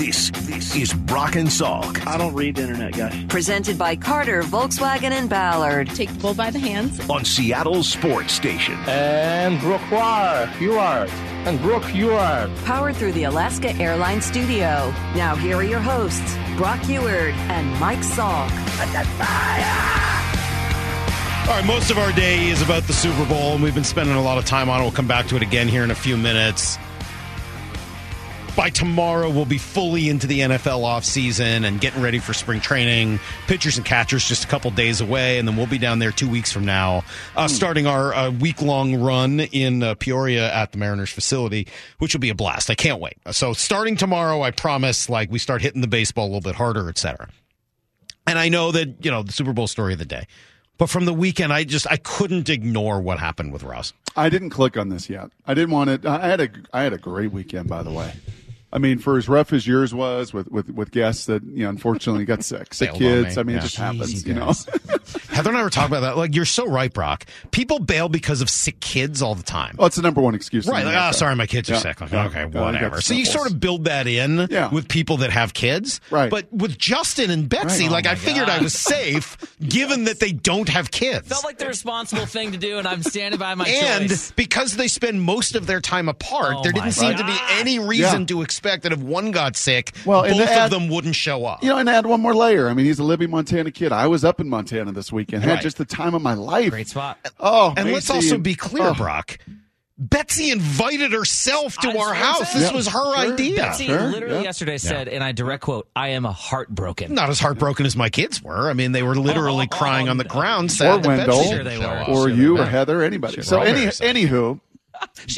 This this is Brock and Salk I don't read the internet, guys. Presented by Carter, Volkswagen, and Ballard. Take the bull by the hands. on Seattle's Sports Station. And Brooke are. And Brooke are. Powered through the Alaska Airlines Studio. Now, here are your hosts, Brock Huard and Mike Salk. All right, most of our day is about the Super Bowl, and we've been spending a lot of time on it. We'll come back to it again here in a few minutes. By tomorrow, we'll be fully into the NFL offseason and getting ready for spring training. Pitchers and catchers just a couple days away, and then we'll be down there two weeks from now, uh, starting our uh, week long run in uh, Peoria at the Mariners facility, which will be a blast. I can't wait. So, starting tomorrow, I promise, like we start hitting the baseball a little bit harder, etc. And I know that, you know, the Super Bowl story of the day. But from the weekend, I just I couldn't ignore what happened with Ross. I didn't click on this yet. I didn't want it. I had a I had a great weekend, by the way. I mean, for as rough as yours was, with with, with guests that you know, unfortunately got sick, sick kids. me. I mean, Yeah. it just Jeez, happens, you you know. Heather and I were talking about that. Like, you're so right, Brock. People bail because of sick kids all the time. well, it's the number one excuse. Right, like, oh, sorry, my kids are Yeah. sick. Like, Yeah. okay, Yeah, you whatever. So you sort of build that in Yeah. with people that have kids. Right. But with Justin and Betsy, Right. like, Oh I my figured I was safe given that they don't have kids. Felt like the responsible thing to do, and I'm standing by my and choice. because they spend most of their time apart, Oh there didn't seem to be any reason Yeah. to expect that if one got sick, Well, and both add- of them wouldn't show up. You know, and add one more layer. I mean, he's a Libby, Montana kid. I was up in Montana this weekend. Had Right. just the time of my life. Great spot. Oh, and let's also be clear, oh, Brock. Betsy invited herself to I- our that's what I'm house. This Yeah, was her sure. idea. Betsy Sure, literally yeah. yesterday said, and I direct quote, I am a heartbroken. Not as heartbroken as my kids were. I mean, they were literally Oh, crying on the no. ground. Or sad that Wendell, Sure they were. or Sure you or Heather, anybody. Sure, so any, anywho, She had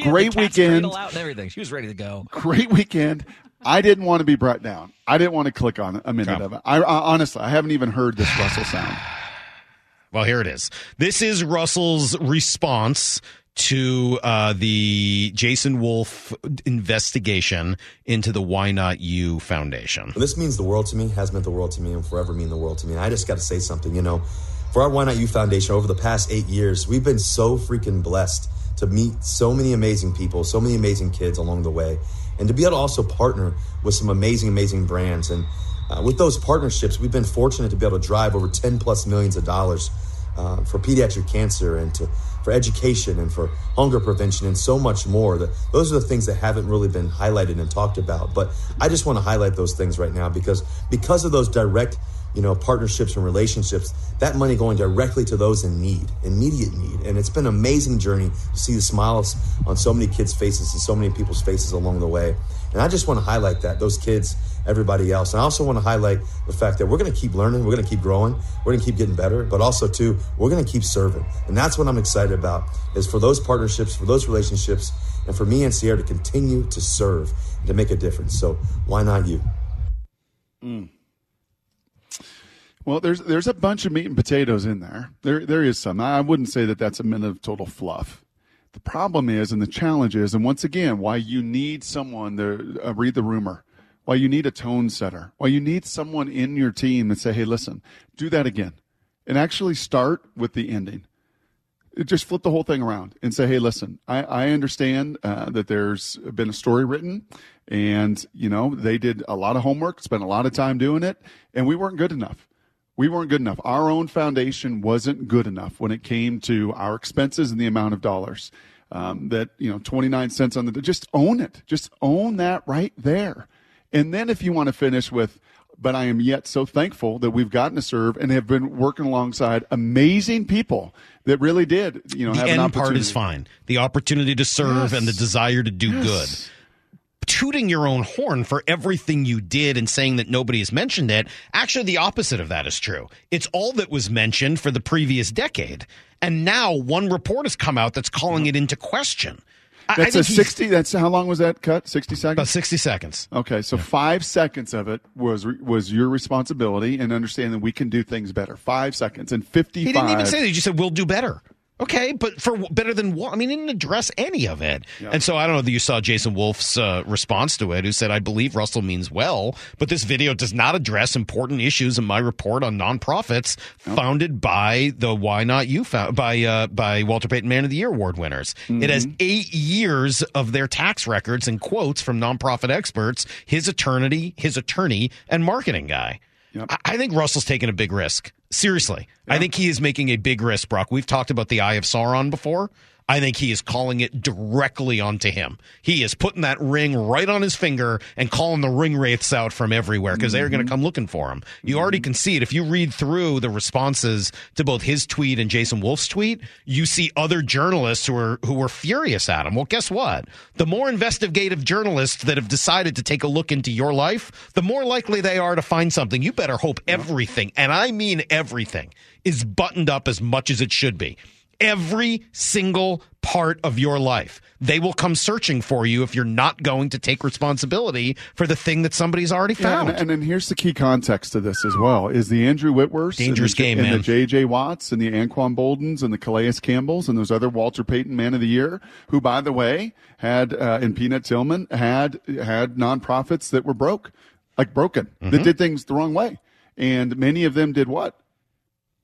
Great the weekend. out and everything. She was ready to go. great weekend. I didn't want to be brought down. I didn't want to click on a minute Yeah. of it. I, I honestly, I haven't even heard this Russell sound. Well, here it is. This is Russell's response to uh, the Jason Wolf investigation into the Why Not You Foundation. This means the world to me, has meant the world to me, and forever mean the world to me. And I just got to say something, you know. For our Why Not You Foundation, over the past eight years, we've been so freaking blessed to meet so many amazing people, so many amazing kids along the way, and to be able to also partner with some amazing, amazing brands. And uh, with those partnerships, we've been fortunate to be able to drive over 10 plus millions of dollars uh, for pediatric cancer and to, for education and for hunger prevention and so much more. That those are the things that haven't really been highlighted and talked about. But I just want to highlight those things right now because because of those direct you know partnerships and relationships that money going directly to those in need immediate need. And it's been an amazing journey to see the smiles on so many kids faces and so many people's faces along the way. And i just want to highlight that those kids everybody else. And i also want to highlight the fact that we're going to keep learning we're going to keep growing we're going to keep getting better but also too we're going to keep serving. And that's what i'm excited about is for those partnerships for those relationships and for me and Ciara to continue to serve and to make a difference. So why not you mm. Well, there's there's a bunch of meat and potatoes in there. There there is some. I wouldn't say that that's a minute of total fluff. The problem is, and the challenge is, and once again, why you need someone to uh, read the rumor, why you need a tone setter, why you need someone in your team that say, "Hey, listen, do that again," and actually start with the ending. Just flip the whole thing around and say, "Hey, listen, I, I understand uh, that there's been a story written, and you know they did a lot of homework, spent a lot of time doing it, and we weren't good enough." We weren't good enough. Our own foundation wasn't good enough when it came to our expenses and the amount of dollars. Um, that you know, twenty nine cents on the just own it. Just own that right there. And then if you want to finish with, but I am yet so thankful that we've gotten to serve and have been working alongside amazing people that really did. You know, The have an end part is fine. The opportunity to serve Yes. and the desire to do Yes. good. Tooting your own horn for everything you did and saying that nobody has mentioned it. Actually, the opposite of that is true. It's all that was mentioned for the previous decade. And now one report has come out that's calling it into question. That's a sixty. That's how long was that cut? Sixty seconds. About 60 seconds. Okay, so five seconds of it was was your responsibility and understanding that we can do things better. Five seconds and fifty-five. He didn't even say that. He just said, we'll do better. Okay, but for better than what? I mean, he didn't address any of it. And so I don't know that you saw Jason Wolf's uh, response to it, who said, I believe Russell means well, but this video does not address important issues in my report on nonprofits founded by the Why Not You found by uh, by Walter Payton Man of the Year award winners. It has eight years of their tax records and quotes from nonprofit experts, his attorney, his attorney, and marketing guy. I, I think Russell's taking a big risk. Seriously. I think he is making a big risk, Brock. We've talked about the Eye of Sauron before. I think he is calling it directly onto him. He is putting that ring right on his finger and calling the ring wraiths out from everywhere because they're going to mm-hmm. come looking for him. You already can see it. If you read through the responses to both his tweet and Jason Wolf's tweet, you see other journalists who are who were furious at him. Well, guess what? The more investigative journalists that have decided to take a look into your life, the more likely they are to find something. You better hope everything, and I mean everything, is buttoned up as much as it should be every single part of your life. They will come searching for you if you're not going to take responsibility for the thing that somebody's already Yeah, found. and, and then here's the key context to this as well: is the Andrew Whitworths, Dangerous and the, game, and man. the J.J. Watts, and the Anquan Boldens, and the Calais Campbells, and those other Walter Payton Man of the Year, who, by the way, had uh, and Peanut Tillman had had nonprofits that were broke, like broken, Mm-hmm. that did things the wrong way, and many of them did what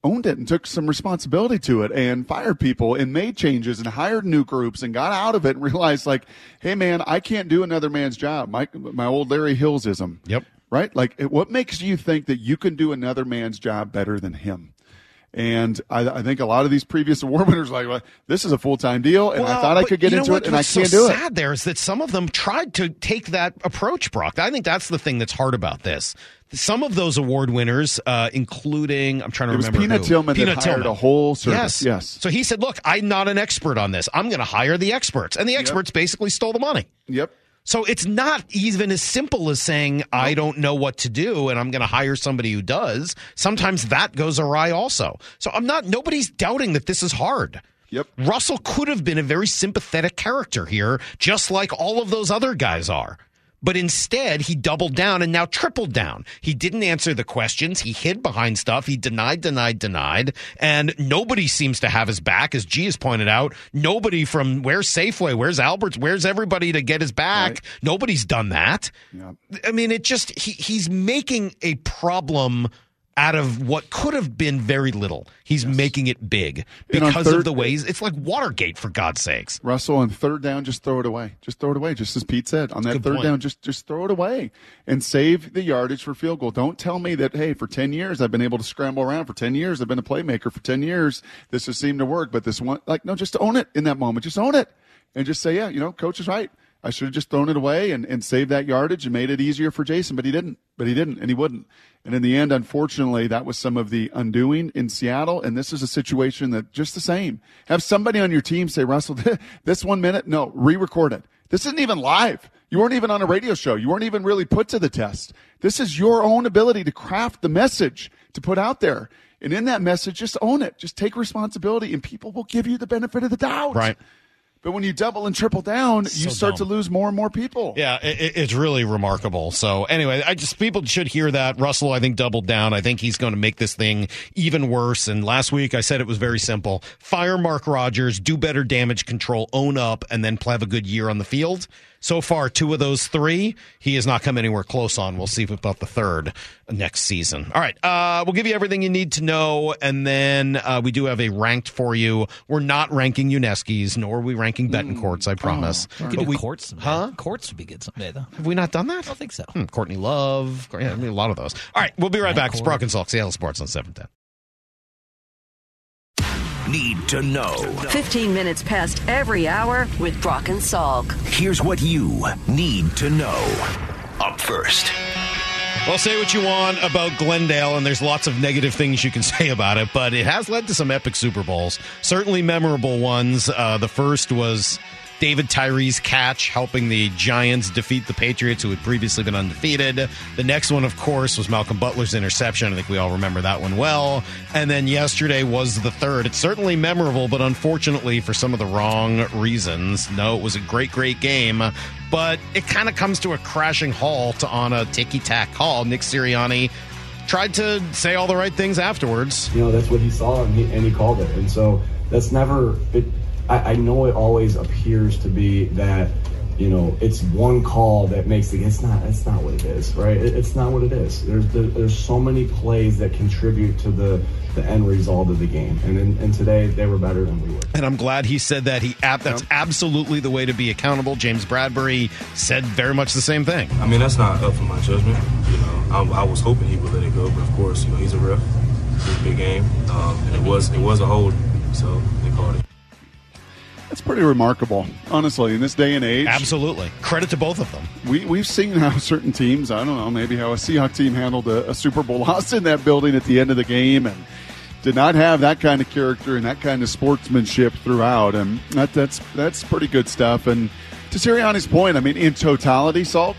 owned it and took some responsibility to it and fired people and made changes and hired new groups and got out of it and realized like, hey man, I can't do another man's job. My my old Larry Hillsism. Yep. Right? Like what makes you think that you can do another man's job better than him? And I, I think a lot of these previous award winners are like, well, this is a full time deal, and I thought I could get into what? it, and I What's can't so do it. sad there is that some of them tried to take that approach, Brock. I think that's the thing that's hard about this. Some of those award winners, uh, including I'm trying to It remember Peanut who. Tillman that Peanut hired Tillman. a whole service. Yes, Yes. So he said, "Look, I'm not an expert on this. I'm going to hire the experts," and the experts basically stole the money. Yep. So it's not even as simple as saying, I don't know what to do and I'm going to hire somebody who does. Sometimes that goes awry also. So I'm not, nobody's doubting that this is hard. Yep. Russell could have been a very sympathetic character here, just like all of those other guys are. But instead, he doubled down and now tripled down. He didn't answer the questions. He hid behind stuff. He denied, denied, denied. And nobody seems to have his back, as G has pointed out. Nobody from where's Safeway, where's Alberts, where's everybody to get his back? Right. Nobody's done that. Yep. I mean, it just, he, he's making a problem out of what could have been very little. He's making it big because of the ways. It's like Watergate, for God's sakes. Russell on third down, just throw it away. Just throw it away. Just as Pete said on that Good third point. down, just just throw it away and save the yardage for field goal. Don't tell me that hey, for ten years I've been able to scramble around. For ten years I've been a playmaker. For ten years this has seemed to work. But this one, like no, just own it in that moment. Just own it and just say, yeah, you know, coach is right. I should have just thrown it away and, and saved that yardage and made it easier for Jason, but he didn't. But he didn't, and he wouldn't. And in the end, unfortunately, that was some of the undoing in Seattle. And this is a situation that just the same. Have somebody on your team say, Russell, this one minute, no, re-record it. This isn't even live. You weren't even on a radio show. You weren't even really put to the test. This is your own ability to craft the message to put out there. And in that message, just own it. Just take responsibility, and people will give you the benefit of the doubt. Right. But when you double and triple down, you start dumb. to lose more and more people. Yeah, it, it- it's really remarkable. So anyway, I just people should hear that. Russell, I think, doubled down. I think he's going to make this thing even worse. And last week I said it was very simple: fire Mark Rodgers, do better damage control, own up, and then have a good year on the field. So far, two of those three, he has not come anywhere close on. We'll see about the third next season. All right, uh, we'll give you everything you need to know, and then uh, we do have a ranked for you. We're not ranking UNESCO's, nor are we ranking Betancourt's. I promise. We could But do we- courts. someday. Huh? Courts would be good someday, though. Have we not done that? I don't think so. Hmm, Courtney Love. Yeah, I mean, a lot of those. All right, we'll be right back. It's Brock and Salk, Seattle Sports on 710. Need to know. 15 minutes past every hour with Brock and Salk. Here's what you need to know. Up first. Well, say what you want about Glendale, and there's lots of negative things you can say about it, but it has led to some epic Super Bowls. Certainly memorable ones. Uh, the first was David Tyree's catch helping the Giants defeat the Patriots, who had previously been undefeated. The next one, of course, was Malcolm Butler's interception. I think we all remember that one well. And then yesterday was the third. It's certainly memorable, but unfortunately for some of the wrong reasons. No, it was a great, great game, but it kind of comes to a crashing halt on a ticky tack call. Nick Sirianni tried to say all the right things afterwards. you know that's what he saw and he, and he called it and so that's never. It, I, I know it always appears to be that you know it's one call that makes the. It's not. It's not what it is, right? It, it's not what it is. There's there, there's so many plays that contribute to the the end result of the game, and in, and today they were better than we were. And I'm glad he said that. He ab- that's absolutely the way to be accountable. James Bradberry said very much the same thing. I mean, that's not up for my judgment. You know, I, I was hoping he would let it go, but of course, you know, he's a ref. It's a big game, um, and it was it was a hold, so they called it. That's pretty remarkable, honestly, in this day and age. Absolutely. Credit to both of them. We, we've seen how certain teams, I don't know, maybe how a Seahawks team handled a, a Super Bowl loss in that building at the end of the game and did not have that kind of character and that kind of sportsmanship throughout. And that, that's, that's pretty good stuff. And to Sirianni's point, I mean, in totality, Salk,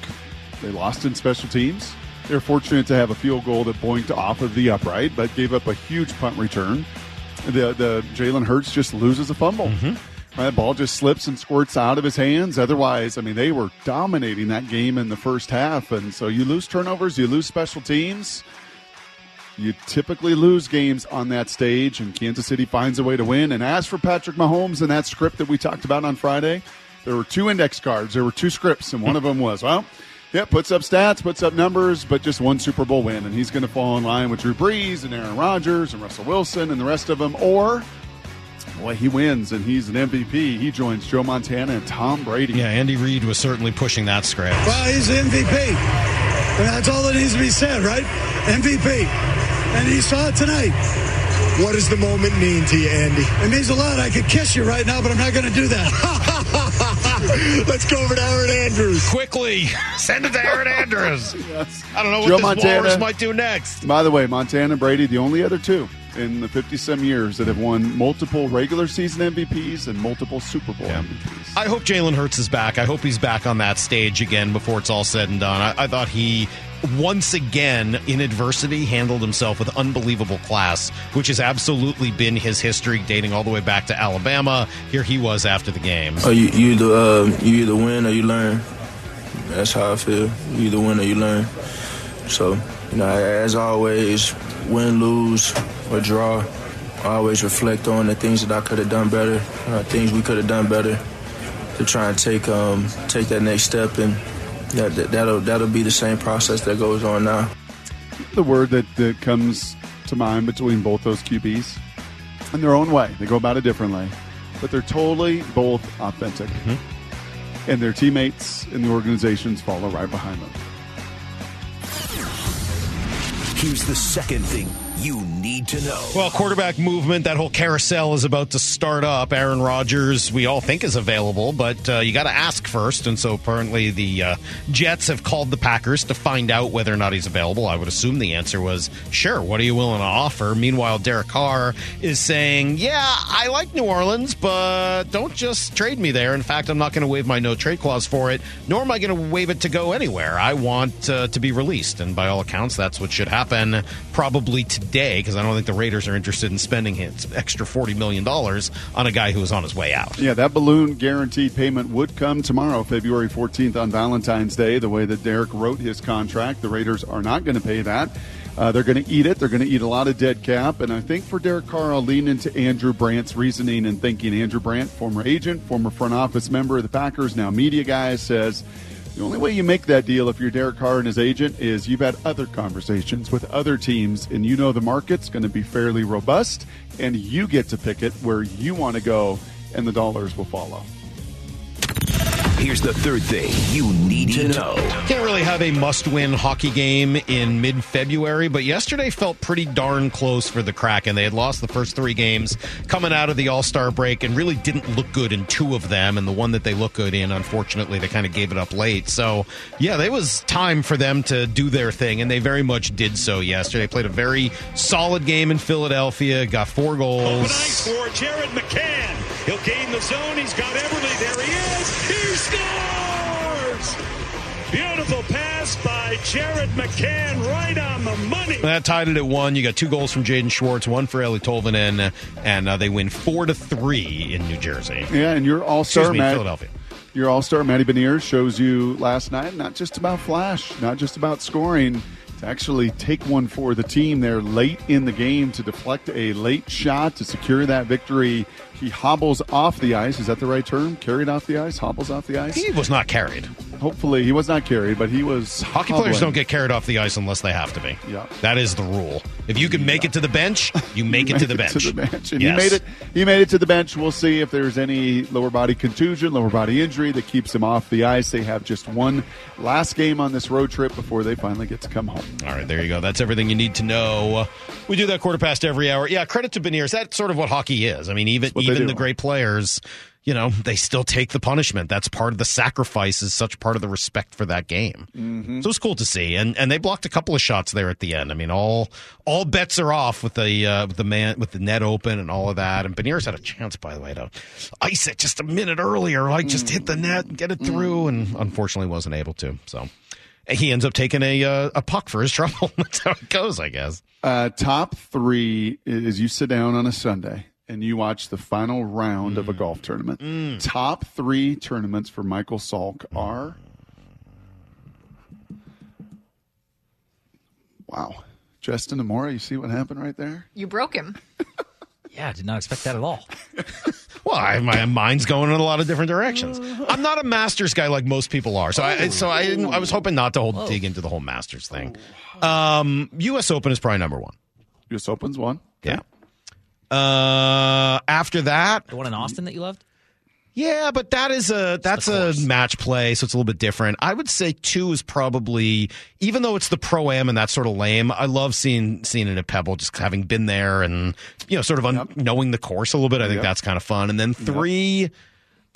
they lost in special teams. They're fortunate to have a field goal that boinked off of the upright, but gave up a huge punt return. The, the Jalen Hurts just loses a fumble. Mm-hmm. That ball just slips and squirts out of his hands. Otherwise, I mean, they were dominating that game in the first half. And so you lose turnovers, you lose special teams. You typically lose games on that stage, and Kansas City finds a way to win. And as for Patrick Mahomes and that script that we talked about on Friday, there were two index cards, there were two scripts, and one of them was, well, yeah, puts up stats, puts up numbers, but just one Super Bowl win. And he's going to fall in line with Drew Brees and Aaron Rodgers and Russell Wilson and the rest of them. Or Boy, he wins and he's an MVP. He joins Joe Montana and Tom Brady. Yeah, Andy Reid was certainly pushing that script. Well, he's the MVP. I mean, that's all that needs to be said, right? MVP. And he saw it tonight. What does the moment mean to you, Andy? It means a lot. I could kiss you right now, but I'm not going to do that. Let's go over to Erin Andrews. Quickly, send it to Erin Andrews. Yes. I don't know what Joe this Montana. walrus might do next. By the way, Montana and Brady, the only other two in the 50 some years that have won multiple regular season MVPs and multiple Super Bowl MVPs. I hope Jalen Hurts is back. I hope he's back on that stage again before it's all said and done. I, I thought he once again in adversity handled himself with unbelievable class, which has absolutely been his history dating all the way back to Alabama. Here he was after the game. Oh, you, you either uh, you either win or you learn. That's how I feel. You either win or you learn. So, you know, as always, win, lose, or draw, I always reflect on the things that I could have done better, uh, things we could have done better, to try and take um, take that next step, and that, that that'll that'll be the same process that goes on now. The word that, that comes to mind between both those QBs in their own way. They go about it differently, but they're totally both authentic. And their teammates and the organizations follow right behind them. Here's the second thing you need to know. Well, quarterback movement, that whole carousel is about to start up. Aaron Rodgers, we all think is available, but uh, you got to ask first. And so apparently the uh, Jets have called the Packers to find out whether or not he's available. I would assume the answer was sure. What are you willing to offer? Meanwhile, Derek Carr is saying, yeah, I like New Orleans, but don't just trade me there. In fact, I'm not going to waive my no trade clause for it, nor am I going to waive it to go anywhere. I want uh, to be released. And by all accounts, that's what should happen probably today because I don't think the Raiders are interested in spending his extra $40 million on a guy who is on his way out. Yeah, that balloon guaranteed payment would come tomorrow, February 14th on Valentine's Day. The way that Derek wrote his contract, the Raiders are not going to pay that. Uh, they're going to eat it. They're going to eat a lot of dead cap. And I think for Derek Carr, I'll lean into Andrew Brandt's reasoning and thinking. Andrew Brandt, former agent, former front office member of the Packers, now media guy, says the only way you make that deal if you're Derek Carr and his agent is you've had other conversations with other teams, and you know the market's going to be fairly robust, and you get to pick it where you want to go, and the dollars will follow. Here's the third thing you need to know. Can't really have a must win hockey game in mid February, but yesterday felt pretty darn close for the Kraken. They had lost the first three games coming out of the All Star break and really didn't look good in two of them. And the one that they look good in, unfortunately, they kind of gave it up late. So, yeah, it was time for them to do their thing, and they very much did so yesterday. Played a very solid game in Philadelphia, got four goals. Open ice for Jared McCann. He'll gain the zone. He's got Everly. There he is. He scores! Beautiful pass by Jared McCann right on the money. That tied it at one. You got two goals from Jaden Schwartz, one for Eeli Tolvanen, and uh, they win four to three in New Jersey. Yeah, and your all star, me, Matt, Philadelphia. Your all star Matty Beniers shows you last night not just about flash, not just about scoring. To actually take one for the team there late in the game to deflect a late shot to secure that victory. He hobbles off the ice. Is that the right term? Carried off the ice? Hobbles off the ice? He was not carried. Hopefully, he was not carried, but he was. Hockey players don't get carried off the ice unless they have to be. Yeah. That is the rule. If you can make it to the bench, you make it to the bench. to the bench. And Yes. he made it. He made it to the bench. We'll see if there's any lower body contusion, lower body injury that keeps him off the ice. They have just one last game on this road trip before they finally get to come home. All right, there you go. That's everything you need to know. We do that quarter past every hour. Yeah, credit to Beniers. That's sort of what hockey is. I mean, even even the great players, you know, they still take the punishment. That's part of the sacrifice. Is such part of the respect for that game. Mm-hmm. So it's cool to see, and and they blocked a couple of shots there at the end. I mean, all all bets are off with the uh, with the man with the net open and all of that. And Beniers had a chance, by the way, to ice it just a minute earlier, like just hit the net and get it through, and unfortunately wasn't able to. So. He ends up taking a uh, a puck for his trouble. That's how it goes, I guess. Uh, top three is you sit down on a Sunday and you watch the final round of a golf tournament. Top three tournaments for Michael Salk are. Wow. Justin Amora, you see what happened right there? You broke him. Yeah, I did not expect that at all. Well, I, my mind's going in a lot of different directions. I'm not a Masters guy like most people are, so I so I didn't, I was hoping not to hold dig into the whole Masters thing. Um, U.S. Open is probably number one. U.S. Open's one. Yeah. Uh, after that, The one in Austin that you loved? Yeah, but that is a that's a match play, so it's a little bit different. I would say two is probably even though it's the pro am and that's sort of lame. I love seeing seeing it at Pebble, just having been there and you know sort of un- knowing the course a little bit. I think Yep. that's kind of fun. And then three,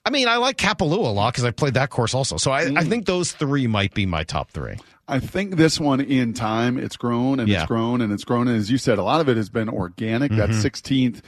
I mean, I like Kapalua a lot because I played that course also. So I, Mm. I think those three might be my top three. I think this one in time, it's grown and Yeah. it's grown and it's grown. And as you said, a lot of it has been organic. That Mhm. 16th,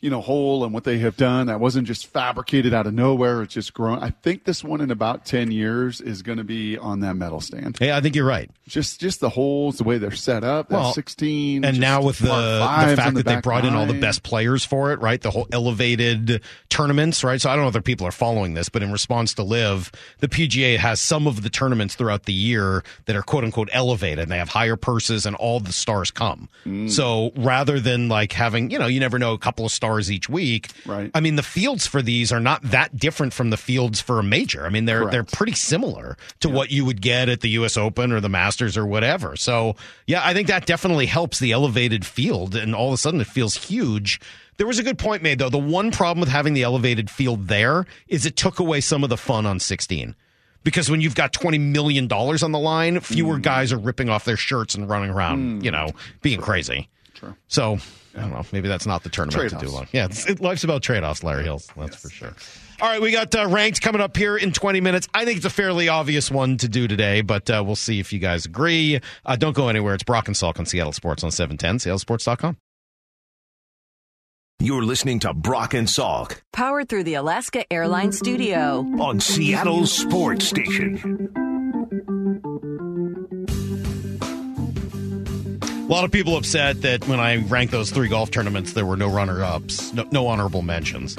you know, hole and what they have done, that wasn't just fabricated out of nowhere. It's just grown. I think this one in about 10 years is going to be on that medal stand. Yeah, I think you're right. Just just the holes, the way they're set up, that Well, 16. and now with the, the fact the that they brought in all the best players for it, right? The whole elevated tournaments, right? So I don't know if people are following this, but in response to LIV, the PGA has some of the tournaments throughout the year that are quote unquote elevated and they have higher purses and all the stars come. Mm. So rather than like having, you know, you never know a couple of stars each week. Right. I mean, the fields for these are not that different from the fields for a major. I mean, they're Correct. they're pretty similar to what you would get at the U.S. Open or the Masters or whatever. So, yeah, I think that definitely helps the elevated field, and all of a sudden it feels huge. There was a good point made though. The one problem with having the elevated field there is it took away some of the fun on 16. Because when you've got twenty million dollars on the line, fewer Mm. guys are ripping off their shirts and running around, you know, being crazy. True. So I don't know. Maybe that's not the tournament to do Trade-offs. long. Yeah, it's, it, life's about trade offs, Larry Hills. That's for sure. All right, we got uh, ranked coming up here in 20 minutes. I think it's a fairly obvious one to do today, but uh, we'll see if you guys agree. Uh, don't go anywhere. It's Brock and Salk on Seattle Sports on 710, seattlesports.com. You're listening to Brock and Salk Powered through the Alaska Airlines Studio. on Seattle Sports Station. A lot of people upset that when I ranked those three golf tournaments, there were no runner ups, no, no honorable mentions.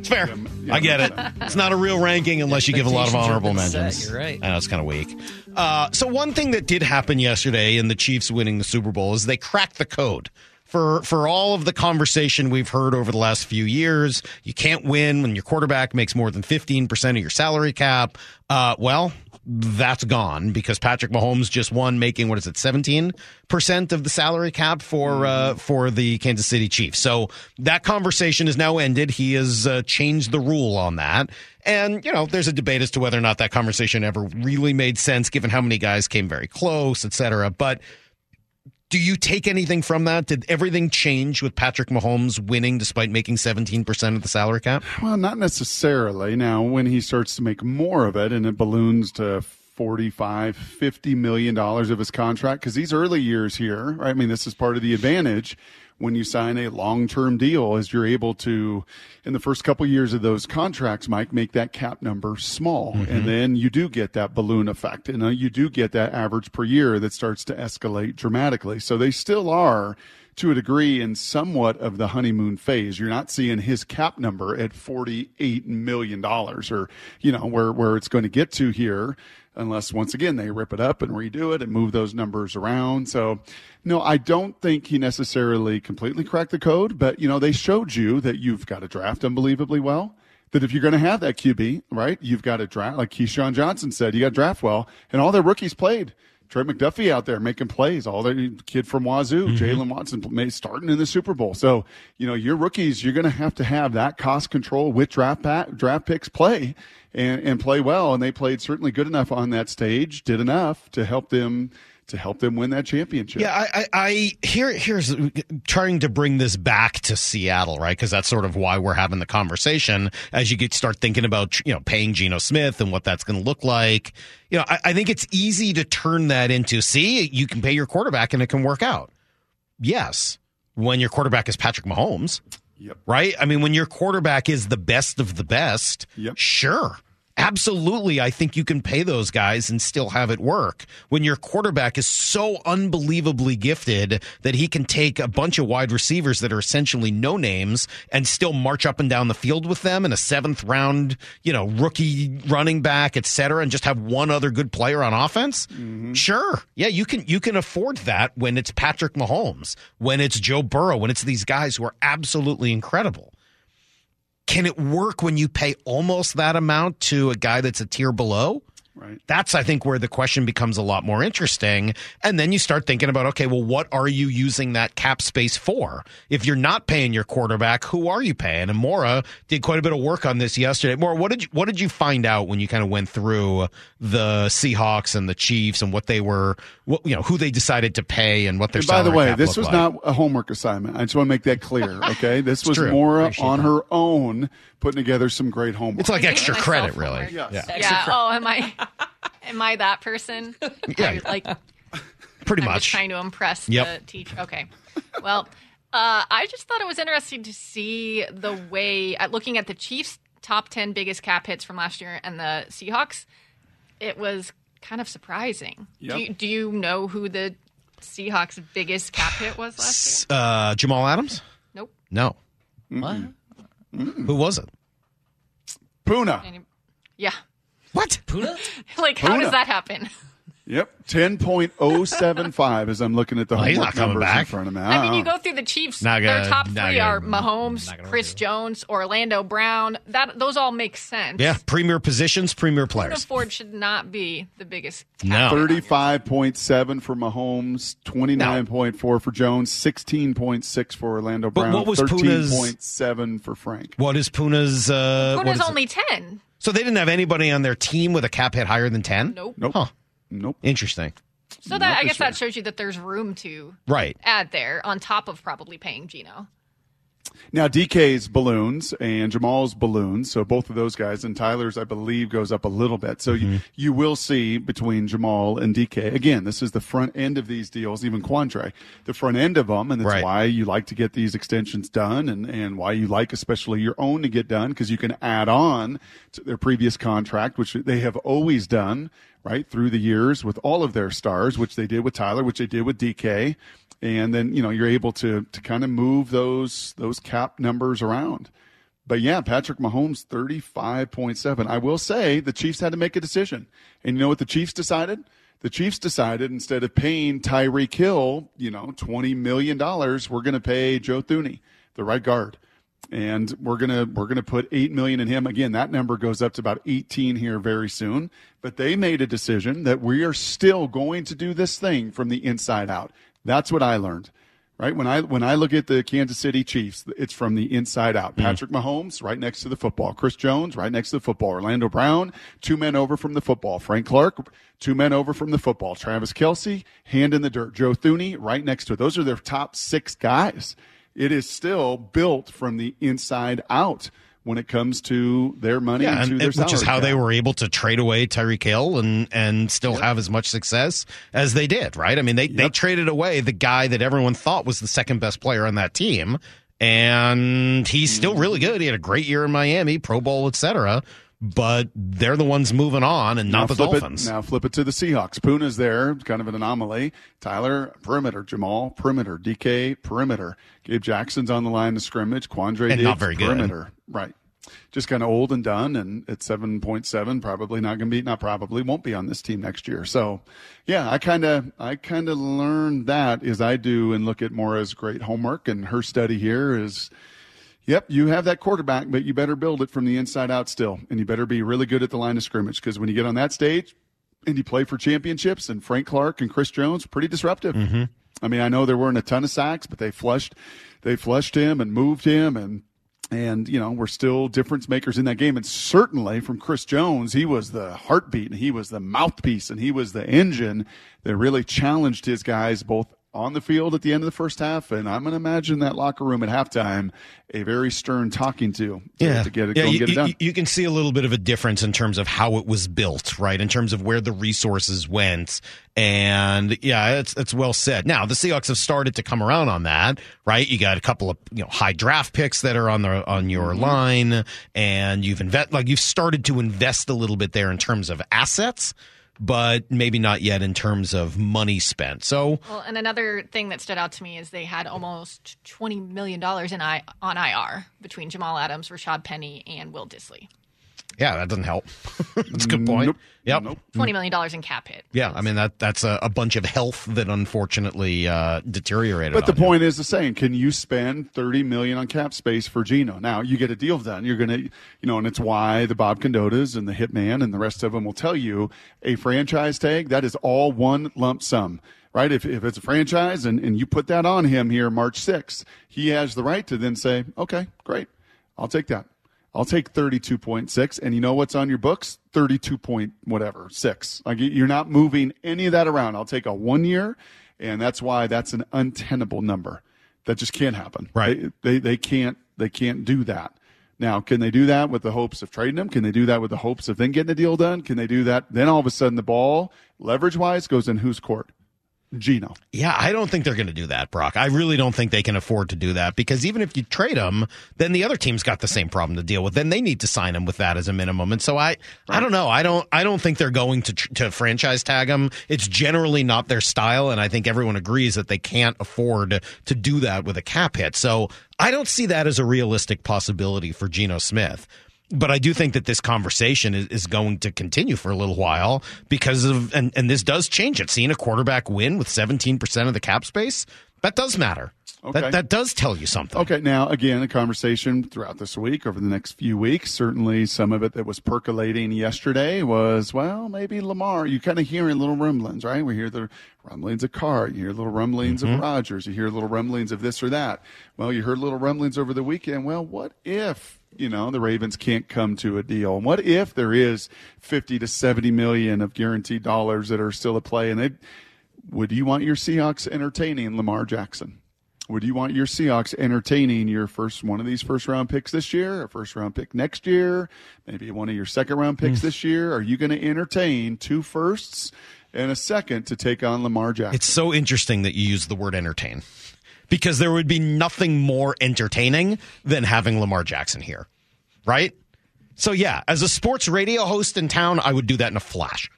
It's fair. I get it. It's not a real ranking unless you give a lot of honorable been set. mentions. You're right. I know it's kind of weak. Uh, so one thing that did happen yesterday in the Chiefs winning the Super Bowl is they cracked the code. For, for all of the conversation we've heard over the last few years, you can't win when your quarterback makes more than 15% of your salary cap. Uh, well, that's gone because Patrick Mahomes just won making, what is it, 17% of the salary cap for, uh, for the Kansas City Chiefs. So that conversation is now ended. He has uh, changed the rule on that. And, you know, there's a debate as to whether or not that conversation ever really made sense given how many guys came very close, et cetera. But do you take anything from that? Did everything change with Patrick Mahomes winning despite making 17% of the salary cap? Well, not necessarily. Now, when he starts to make more of it and it balloons to 45, 50 million dollars of his contract, because these early years here, right? I mean, this is part of the advantage when you sign a long-term deal is you're able to, in the first couple years of those contracts, Mike, make that cap number small. And then you do get that balloon effect and uh, you do get that average per year that starts to escalate dramatically. So they still are to a degree in somewhat of the honeymoon phase. You're not seeing his cap number at $48 million or, you know, where, where it's going to get to here. unless once again they rip it up and redo it and move those numbers around. So, no, I don't think he necessarily completely cracked the code, but you know, they showed you that you've got to draft unbelievably well. That if you're going to have that QB, right, you've got to draft, like Keyshawn Johnson said, you got to draft well, and all their rookies played. Trey McDuffie out there making plays. All the kid from Wazoo, mm-hmm. Jaylen Watson, starting in the Super Bowl. So you know your rookies, you're going to have to have that cost control with draft pack, draft picks play and, and play well. And they played certainly good enough on that stage, did enough to help them to help them win that championship. Yeah, I, I, I here here's trying to bring this back to Seattle, right? Because that's sort of why we're having the conversation as you get start thinking about you know paying Geno Smith and what that's going to look like. You know, I, I think it's easy to turn that into see you can pay your quarterback and it can work out. Yes, when your quarterback is Patrick Mahomes. Yep. Right? I mean, when your quarterback is the best of the best, yep. sure. Absolutely, I think you can pay those guys and still have it work. When your quarterback is so unbelievably gifted that he can take a bunch of wide receivers that are essentially no names and still march up and down the field with them in a seventh round, you know, rookie running back, et cetera, and just have one other good player on offense. Mm-hmm. Sure. Yeah, you can you can afford that when it's Patrick Mahomes, when it's Joe Burrow, when it's these guys who are absolutely incredible. Can it work when you pay almost that amount to a guy that's a tier below? Right. That's, I think, where the question becomes a lot more interesting. And then you start thinking about, okay, well, what are you using that cap space for? If you're not paying your quarterback, who are you paying? And Mora did quite a bit of work on this yesterday. Mora, what did you, what did you find out when you kind of went through the Seahawks and the Chiefs and what they were, what, you know, who they decided to pay and what their And by the way, this was like? not a homework assignment. I just want to make that clear. Okay, this was true. Mora Appreciate on that. her own putting together some great homework. It's like extra credit, really. Yes. Yeah. Oh, am I? Am I that person? Yeah. I, like Pretty I'm much. just trying to impress Yep. the teacher. Okay. Well, uh, I just thought it was interesting to see the way, at looking at the Chiefs' top 10 biggest cap hits from last year and the Seahawks, it was kind of surprising. Yep. Do, you, do you know who the Seahawks' biggest cap hit was last year? Uh, Jamal Adams? Nope. No. What? Who was it? Poona. Any- yeah. What? Poona? like, how Poona. does that happen? Yep, ten point oh seven five. As I'm looking at the Well, he's homework not coming numbers in back. front of me. I mean, you go through the Chiefs. Not their gonna- top three gonna- are Mahomes, Chris Jones, Orlando Brown. That those all make sense. Yeah, premier positions, premier Luna players. Ford should not be the biggest. No. Thirty-five point seven for Mahomes, twenty-nine point four for Jones, sixteen point six for Orlando Brown, But Brown, what was thirteen Poona's- point seven for Frank. What is Poona's? Uh, what Poona's is it? only ten. So they didn't have anybody on their team with a cap hit higher than 10? Nope. Nope. Huh. Nope. Interesting. So that I guess that shows you that there's room to Right. add there on top of probably paying Geno. Now DK's balloons and Jamal's balloons, so both of those guys and Tyler's, I believe, goes up a little bit. So Mm-hmm. you, you will see between Jamal and DK again. This is the front end of these deals, even Quandre, the front end of them, and that's Right. why you like to get these extensions done, and and why you like especially your own to get done because you can add on to their previous contract, which they have always done right through the years with all of their stars, which they did with Tyler, which they did with DK, and then you know you're able to to kind of move those those cap numbers around. But yeah, Patrick Mahomes, 35.7. I will say the Chiefs had to make a decision. And you know what the Chiefs decided? The Chiefs decided instead of paying Tyreek Hill, you know, $20 million, we're going to pay Joe Thuney, the right guard. And we're going to, we're to put 8 million in him. Again, that number goes up to about 18 here very soon. But they made a decision that we are still going to do this thing from the inside out. That's what I learned right? When I when I look at the Kansas City Chiefs, it's from the inside out. Hmm. Patrick Mahomes right next to the football, Chris Jones right next to the football, Orlando Brown two men over from the football, Frank Clark two men over from the football, Travis Kelce hand in the dirt, Joe Thuney right next to it. Those are their top six guys. It is still built from the inside out when it comes to their money Yeah, and their which is how cap. they were able to trade away Tyreek Hill and and still have as much success as they did, right? I mean, they they traded away the guy that everyone thought was the second best player on that team, and he's still Mm-hmm. really good. He had a great year in Miami, Pro Bowl, etc. But they're the ones moving on, and Now not the flip Dolphins. It, now flip it to the Seahawks. Poona's there, kind of an anomaly. Tyler, perimeter. Jamal, perimeter. DK, perimeter. Gabe Jackson's on the line of scrimmage. Quandre And Diggs, not very good. perimeter. Right. just kind of old and done. And at 7.7, probably not going to be, not probably won't be on this team next year. So yeah, I kind of, I kind of learned that as I do and look at Mora's great homework and her study here is, Yep, you have that quarterback, but you better build it from the inside out still. And you better be really good at the line of scrimmage because when you get on that stage and you play for championships, and Frank Clark and Chris Jones, pretty disruptive. Mm-hmm. I mean, I know there weren't a ton of sacks, but they flushed, they flushed him and moved him and and you know we're still difference makers in that game and certainly from chris jones he was the heartbeat and he was the mouthpiece and he was the engine that really challenged his guys both on the field at the end of the first half, and I'm going to imagine that locker room at halftime a very stern talking to, to yeah. to get it, yeah, go you, get it done. you- you can see a little bit of a difference in terms of how it was built, right? In terms of where the resources went. And yeah, it's, it's well said. Now, the Seahawks have started to come around on that, right? You got a couple of, you know, high draft picks that are on the, on your Mm-hmm. line and you've invest, like you've started to invest a little bit there in terms of assets, but maybe not yet in terms of money spent. So, Well, and another thing that stood out to me is they had almost twenty million dollars in I on IR between Jamal Adams, Rashad Penny, and Will Dissly. Yeah, that doesn't help. That's a good point. Yep. Twenty million dollars in cap hit. Yeah, I mean that that's a, a bunch of health that unfortunately uh, deteriorated. But the on you. point is the same. Can you spend thirty million on cap space for Geno? Now you get a deal done. You're gonna, you know, and it's why the Bob Condottas and the Hitman and the rest of them will tell you a franchise tag that is all one lump sum. Right? If, if it's a franchise and, and you put that on him here March 6th, he has the right to then say, okay, great. I'll take that. I'll take 32.6. And you know what's on your books? 32 point whatever, six. Like you're not moving any of that around. I'll take a one year. And that's why that's an untenable number. That just can't happen. Right. They, they, they can't, they can't do that. Now, can they do that with the hopes of trading them? Can they do that with the hopes of then getting a deal done? Can they do that? Then all of a sudden the ball, leverage wise, goes in whose court? Geno. Yeah, I don't think they're going to do that, Brock. I really don't think they can afford to do that because even if you trade them, then the other team's got the same problem to deal with. Then they need to sign him with that as a minimum. And so I, I don't know. I don't, I don't think they're going to to franchise tag him. It's generally not their style, and I think everyone agrees that they can't afford to do that with a cap hit. So I don't see that as a realistic possibility for Geno Smith. But I do think that this conversation is, is going to continue for a little while because of, and, and this does change it. Seeing a quarterback win with 17% of the cap space, that does matter. Okay. That, that does tell you something. Okay, now again, a conversation throughout this week, over the next few weeks. Certainly, some of it that was percolating yesterday was, well, maybe Lamar. You kind of hearing little rumblings, right? We hear the rumblings of Carr, you hear little rumblings Mm-hmm. of Rodgers, you hear little rumblings of this or that. Well, you heard little rumblings over the weekend. Well, what if you know the Ravens can't come to a deal? And what if there is fifty to seventy million of guaranteed dollars that are still at play? And they, would you want your Seahawks entertaining Lamar Jackson? Would you want your Seahawks entertaining your first one of these first round picks this year, a first round pick next year, maybe one of your second round picks hmm. this year? Are you going to entertain two firsts and a second to take on Lamar Jackson? It's so interesting that you use the word entertain because there would be nothing more entertaining than having Lamar Jackson here, right? So, yeah, as a sports radio host in town, I would do that in a flash.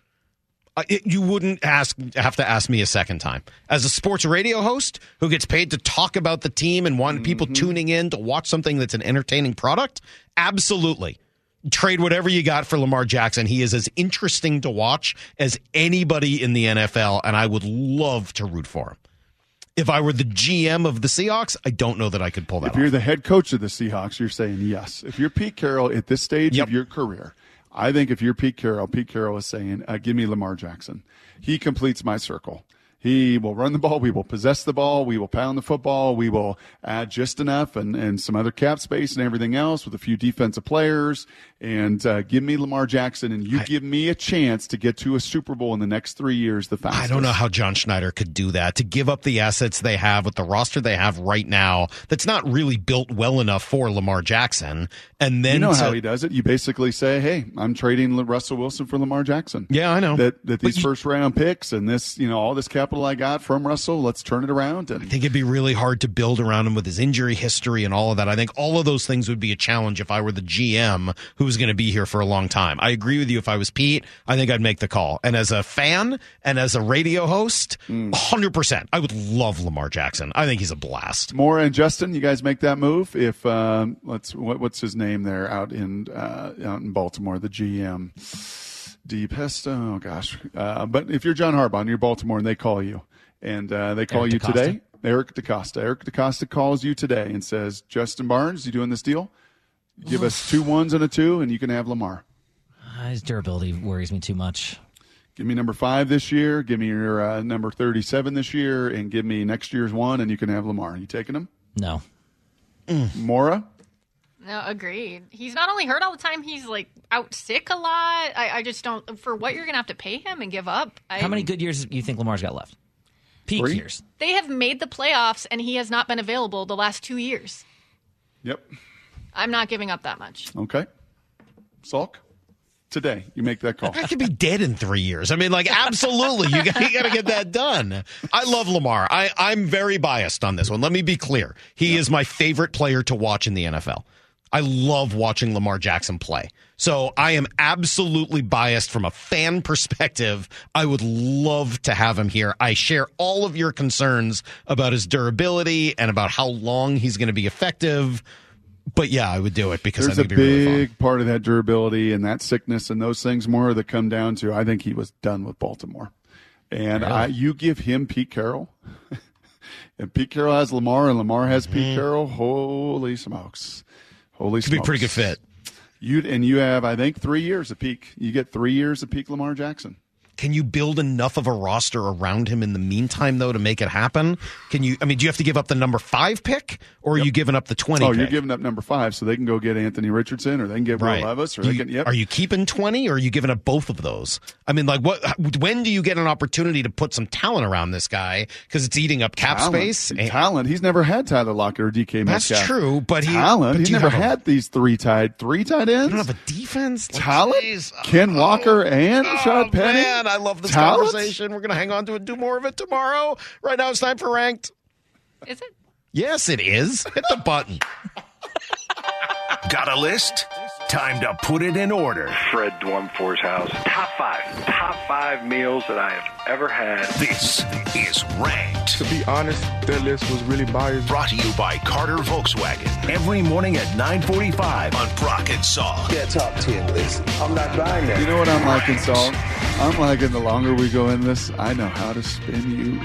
Uh, it, you wouldn't ask have to ask me a second time. As a sports radio host who gets paid to talk about the team and want people tuning in to watch something that's an entertaining product, absolutely. Trade whatever you got for Lamar Jackson. He is as interesting to watch as anybody in the NFL, and I would love to root for him. If I were the GM of the Seahawks, I don't know that I could pull that if off. you're the head coach of the Seahawks, you're saying yes. If you're Pete Carroll at this stage of your career, I think if you're Pete Carroll, Pete Carroll is saying, uh, "Give me Lamar Jackson. He completes my circle." He will run the ball. We will possess the ball. We will pound the football. We will add just enough and, and some other cap space and everything else with a few defensive players. And uh, give me Lamar Jackson, and you give me a chance to get to a Super Bowl in the next three years. The fastest. I don't know how John Schneider could do that to give up the assets they have with the roster they have right now. That's not really built well enough for Lamar Jackson. And then you know to- how he does it. You basically say, "Hey, I'm trading Russell Wilson for Lamar Jackson." Yeah, I know. that that these you- first round picks and this, you know, all this cap capital I got from Russell, let's turn it around. And I think it'd be really hard to build around him with his injury history and all of that. I think all of those things would be a challenge if I were the GM who was going to be here for a long time. I agree with you. If I was Pete, I think I'd make the call. And as a fan and as a radio host, Hmm. 100%. I would love Lamar Jackson. I think he's a blast. Maura and Justin, you guys make that move. If um, let's what, what's his name there out in uh, out in Baltimore, the GM, D Pesto. Oh gosh, uh, but if you're John Harbaugh and you're Baltimore and they call you and uh, they call Eric you DeCosta? today, Eric DeCosta. Eric DeCosta calls you today and says, Justin Barnes, you doing this deal? Give us two ones and a two, and you can have Lamar. Uh, His durability worries me too much. Give me number five this year. Give me your uh, number thirty-seven this year, and give me next year's one, and you can have Lamar. Are you taking him? No. Mora? No, agreed. He's not only hurt all the time, he's like out sick a lot. I, I just don't, for what you're going to have to pay him and give up. I, How many good years do you think Lamar's got left? Peak Three? years. They have made the playoffs and he has not been available the last two years. Yep. I'm not giving up that much. Okay. Salk? Today, you make that call. I could be dead in three years. I mean, like, absolutely. You got, you got to get that done. I love Lamar. I, I'm very biased on this one. Let me be clear. He is my favorite player to watch in the NFL. I love watching Lamar Jackson play. So I am absolutely biased from a fan perspective. I would love to have him here. I share all of your concerns about his durability and about how long he's going to be effective. But yeah, I would do it because There's I a be really big part of that durability and that sickness and those things more that come down to I think he was done with Baltimore. And I, you give him Pete Carroll, and Pete Carroll has Lamar, and Lamar has Pete mm-hmm. Carroll. Holy smokes! Holy. Could be a pretty good fit. You and you have, I think, three years of peak. You get three years of peak Lamar Jackson. Can you build enough of a roster around him in the meantime, though, to make it happen? Can you? I mean, do you have to give up the number five pick, or are you giving up the twenty? Oh, pick? you're giving up number five, so they can go get Anthony Richardson, or they can get right. Will Levis, or Do they you- can. Yep. Are you keeping twenty, or are you giving up both of those? I mean, like, what? When do you get an opportunity to put some talent around this guy because it's eating up cap talent. space? And- Talent. He's never had Tyler Lockett or DK Metcalf. That's true, but he- talent. but He's never have a- had these three tied three tight ends. You don't have a defense. Like, talent. Ken Walker oh. and Oh, Rashad Penny. man, I love this Talent? conversation. We're going to hang on to it, do more of it tomorrow. Right now, it's time for ranked. Is it? Yes, it is. Hit the button. Got a list? Time to put it in order. Fred Dwumfor's house. Top five. Top five meals that I have ever had. This is Ranked. To be honest, that list was really biased. Brought to you by Carter Volkswagen. Every morning at 945 on Brock and Salk. Yeah, top 10 list. I'm not buying that. You know what I'm liking, Salk? I'm liking the longer we go in this, I know how to spin you.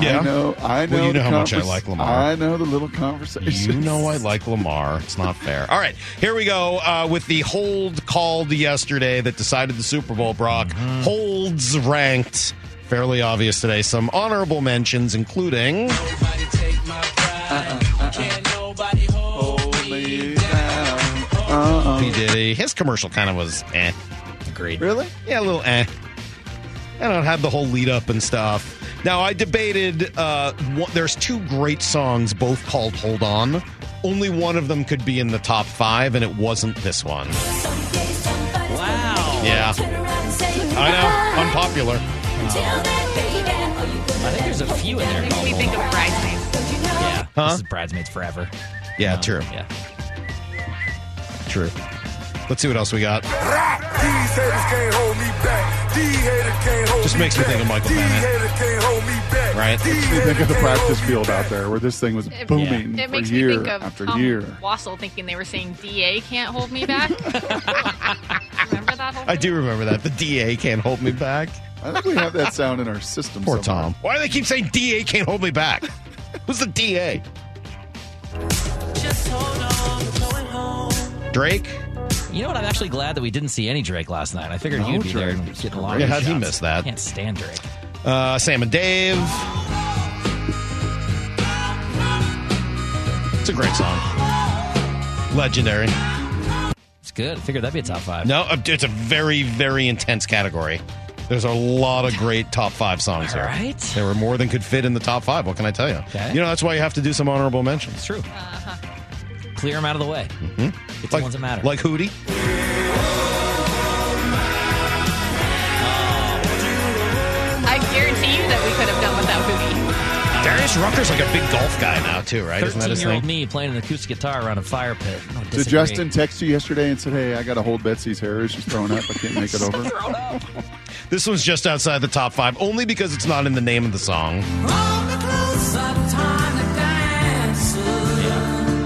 Yeah? I know. I know. Well, you know how much I like Lamar. I know the little conversation. You know I like Lamar. It's not fair. All right, here we go uh, with the hold called yesterday that decided the Super Bowl. Brock holds ranked. Fairly obvious today. Some honorable mentions, including Uh-uh. P Diddy. His commercial kind of was eh. Agreed. Really? Yeah, a little eh. I don't have the whole lead up and stuff. Now I debated. Uh, one, there's two great songs, both called "Hold On." Only one of them could be in the top five, and it wasn't this one. Wow. Yeah, I know, unpopular. I think there's a few in there. Makes me think of bridesmaids. Yeah. Huh? This is Bridesmaids Forever. Yeah, Um, true, Yeah. true. Let's see what else we got. These haters can't hold me back. These haters can't hold Just makes me think of Michael These Bennett. haters can't hold me back. Right? These Makes me think of the practice field out there where this thing was It, booming it for makes year me think of after Tom year. Wassel thinking they were saying DA can't hold me back. Remember that whole I do remember that. The DA can't hold me back. I think we have that sound in our system. Poor somewhere. Tom. Why do they keep saying DA can't hold me back? Who's the DA? Drake? You know what? I'm actually glad that we didn't see any Drake last night. I figured No you'd be there Drake. and getting a lot Yeah, of how'd he miss that? I Can't stand Drake. Uh, Sam and Dave. It's a great song. Legendary. It's good. I figured that'd be a top five. No, uh, it's a very, very intense category. There's a lot of great top five songs here. right. There were more than could fit in the top five. What can I tell you? Okay. You know, that's why you have to do some honorable mentions. It's true. Clear them out of the way. Hmm Get the ones that matter. Like Hootie. I guarantee you that we could have done without Hootie. Darius Rucker's like a big golf guy now too, right? Isn't that his Thirteen-year-old thing? me playing an acoustic guitar around a fire pit. I don't Did disagree. Justin text you yesterday and said, "Hey, I got to hold Betsy's hair. She's throwing up. I can't make it over." This one's just outside the top five, only because it's not in the name of the song.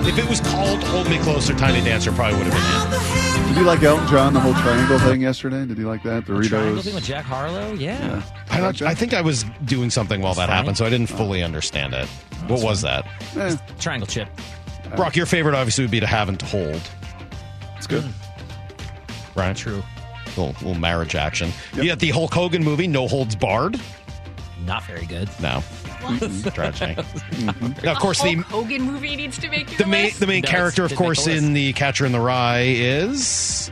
If it was called "Hold Me Closer," Tiny Dancer probably would have been it. Did you like Elton John the whole triangle thing yesterday? Did you like that? The triangle Doritos. thing with Jack Harlow? Yeah. in. I, don't- I think I was doing something while that fine. happened, so I didn't fully understand it. What was that? Eh, Triangle chip. Brock, your favorite obviously would be to have and to hold, it's good. right? True. Little, little marriage action. You got the Hulk Hogan movie, No Holds Barred. Not very good. No. Tragedy. Now, of course, a the Hogan movie needs to make the main the main No, character, of it's- didn't make course, in the Catcher in the Rye is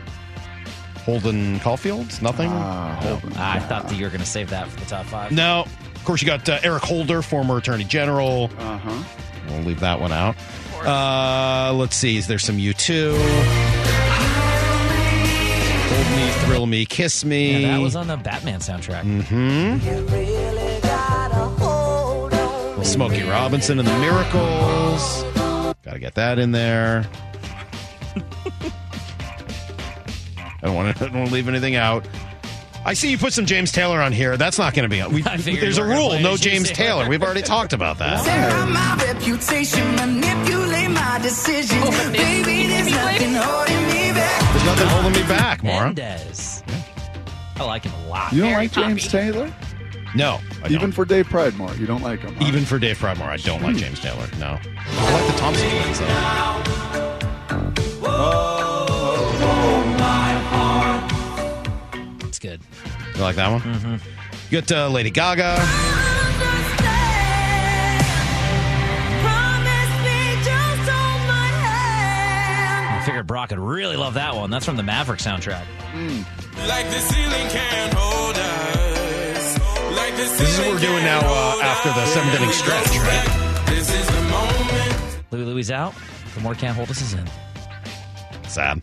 Holden Caulfield. Nothing. Holden. I thought that you were going to save that for the top five. no. Of course, you got uh, Eric Holder, former Attorney General. Uh huh. We'll leave that one out. Uh, let's see. Is there some U two? Hold me, thrill me, kiss me. Yeah, that was on the Batman soundtrack. Smokey Robinson and the Miracles. Got to get that in there. I don't want to. Don't leave anything out. I see you put some James Taylor on here. That's not going to be on. We, there's a rule: no James James Taylor. Taylor. We've already talked about that. my reputation, manipulate my decisions. Oh, Baby, there's nothing holding me back. There's nothing holding me back, Maura. Mendez. I like him a lot. You don't Very like James poppy. Taylor? No, I don't. Even for Dave Pridemore, you don't like him. huh? even for Dave Pridemore, I don't like James Taylor. No, I like the Thompson twins though. It's good. You like that one? Mm-hmm. You got uh, Lady Gaga. I figured Brock would really love that one. That's from the Maverick soundtrack. Like the ceiling can't hold us. Like the This is what we're doing now uh, after the seventh inning stretch, right? This is the moment. Louis Louis out. The more can't hold us is in. Sad.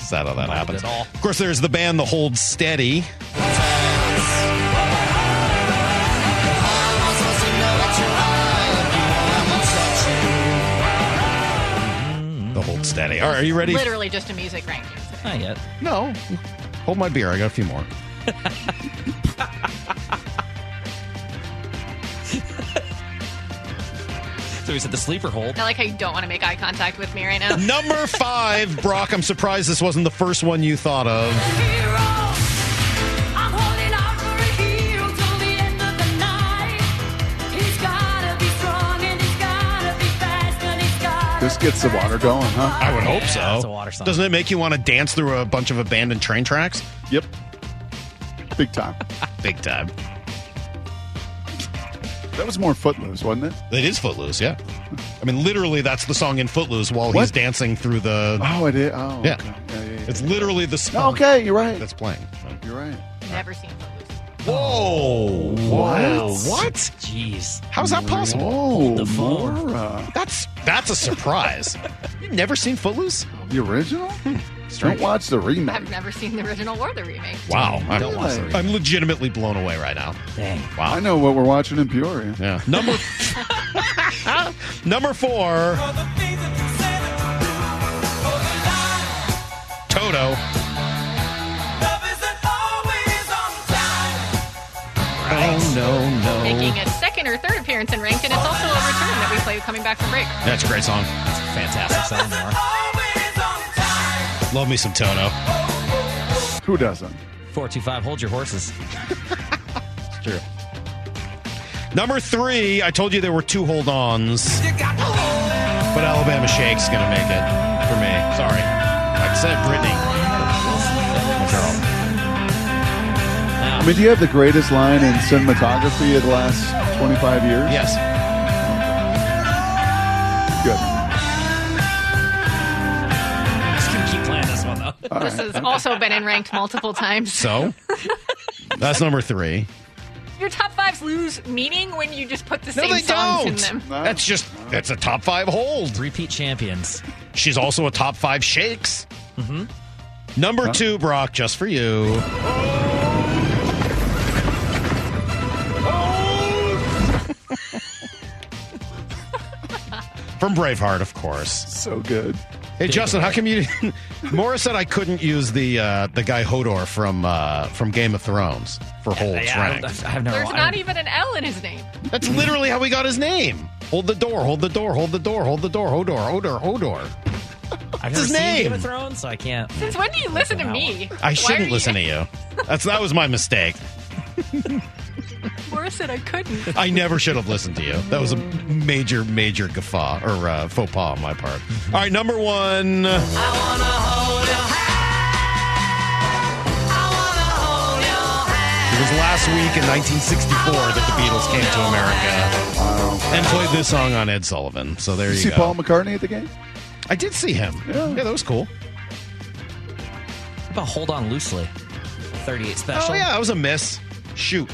Sad how that Not happens. all. Of course, there's the band The Hold Steady. The Hold Steady. All right, are you ready? Literally just a music ranking. Not yet. No. Hold my beer. I got a few more. So we said the sleeper hold. I like how you don't want to make eye contact with me right now. Number five, Brock. I'm surprised this wasn't the first one you thought of. This gets the water going, huh? I would hope Yeah, so. it's a water song. Doesn't it make you want to dance through a bunch of abandoned train tracks? Yep. Big time. Big time. That was more Footloose, wasn't it? It is Footloose, yeah. I mean, literally, that's the song in Footloose while he's dancing through the. Oh, it is. Oh, Yeah. okay. yeah, yeah, yeah. It's literally the song Okay, you're right. that's playing. You're right. Never seen Footloose. Whoa! What? What? Jeez. How's that possible? Oh, the phone. That's that's a surprise. You've never seen Footloose? The original? Strange. Don't watch the remake. I've never seen the original or the remake. Wow, I'm, Don't watch the remake. I'm legitimately blown away right now. Dang. Wow. I know what we're watching in Peoria. Yeah. Number number four. Toto. Oh no no. Making a second or third appearance in Ranked, and it's also a return that we play coming back from break. That's a great song. That's a fantastic song, Laura. Love me some Toto. Who doesn't? 425, hold your horses. It's true. Number three. I told you there were two hold-ons, but Alabama Shakes gonna make it for me. Sorry, I said Brittany. I mean, do you have the greatest line in cinematography of the last 25 years? Yes. This has also been in ranked multiple times. So that's number three. Your top fives lose meaning when you just put the No, same they songs in them. No, That's just that's a top five hold. Repeat champions. She's also a top five shakes. Mm-hmm. Number two, Brock, just for you. From Braveheart, of course. So good. Hey Justin, how come you? Morris said I couldn't use the uh, the guy Hodor from uh, from Game of Thrones for Hold's Yeah, I rank. don't- I have no. There's I- not even an L in his name. That's literally how we got his name. Hold the door, hold the door, hold the door, hold the door, Hodor, Hodor, Hodor. I've That's never his seen name. Game of Thrones, so I can't. Since when do you listen to me? I shouldn't listen to you. That's that was my mistake. Morris said I couldn't. I never should have listened to you. That was a major, major guffaw or uh, faux pas on my part. All right, number one. It was last week in 1964 that the Beatles came to America and played this song on Ed Sullivan. So there Did you you see go. Paul McCartney at the game? I did see him. Yeah, that was cool. How about Hold On Loosely? 38 special. Oh yeah, that was a miss. Shoot.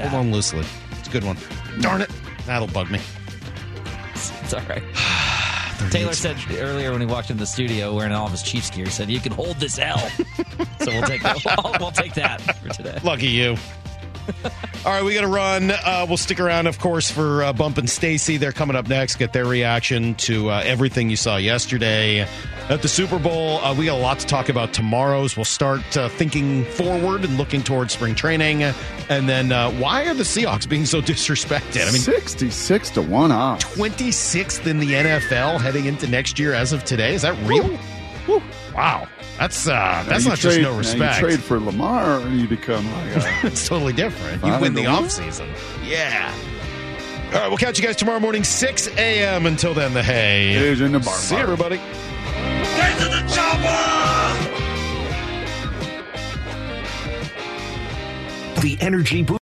Hold on loosely. It's a good one. Darn it. That'll bug me. It's all right. Taylor said earlier when he walked into the studio wearing all of his Chiefs gear, he said, "You can hold this L." so we'll take that. We'll, we'll take that for today. Lucky you. All right, we got to run. Uh, we'll stick around, of course, for uh, Bump and Stacy. They're coming up next. Get their reaction to uh, everything you saw yesterday at the Super Bowl. Uh, we got a lot to talk about tomorrow's. We'll start uh, thinking forward and looking towards spring training, and then uh, why are the Seahawks being so disrespected? I mean, sixty-six to one off. Twenty sixth in the NFL heading into next year as of today. Is that real? Wow, that's uh, that's not trade- just no respect. You trade for Lamar, and you become like a, it's totally different. You win the the off season. Yeah. All right, we'll catch you guys tomorrow morning, 6 a.m. Until then, the hay is in the bar. See you, everybody. Get to the chopper! The Energy Boost.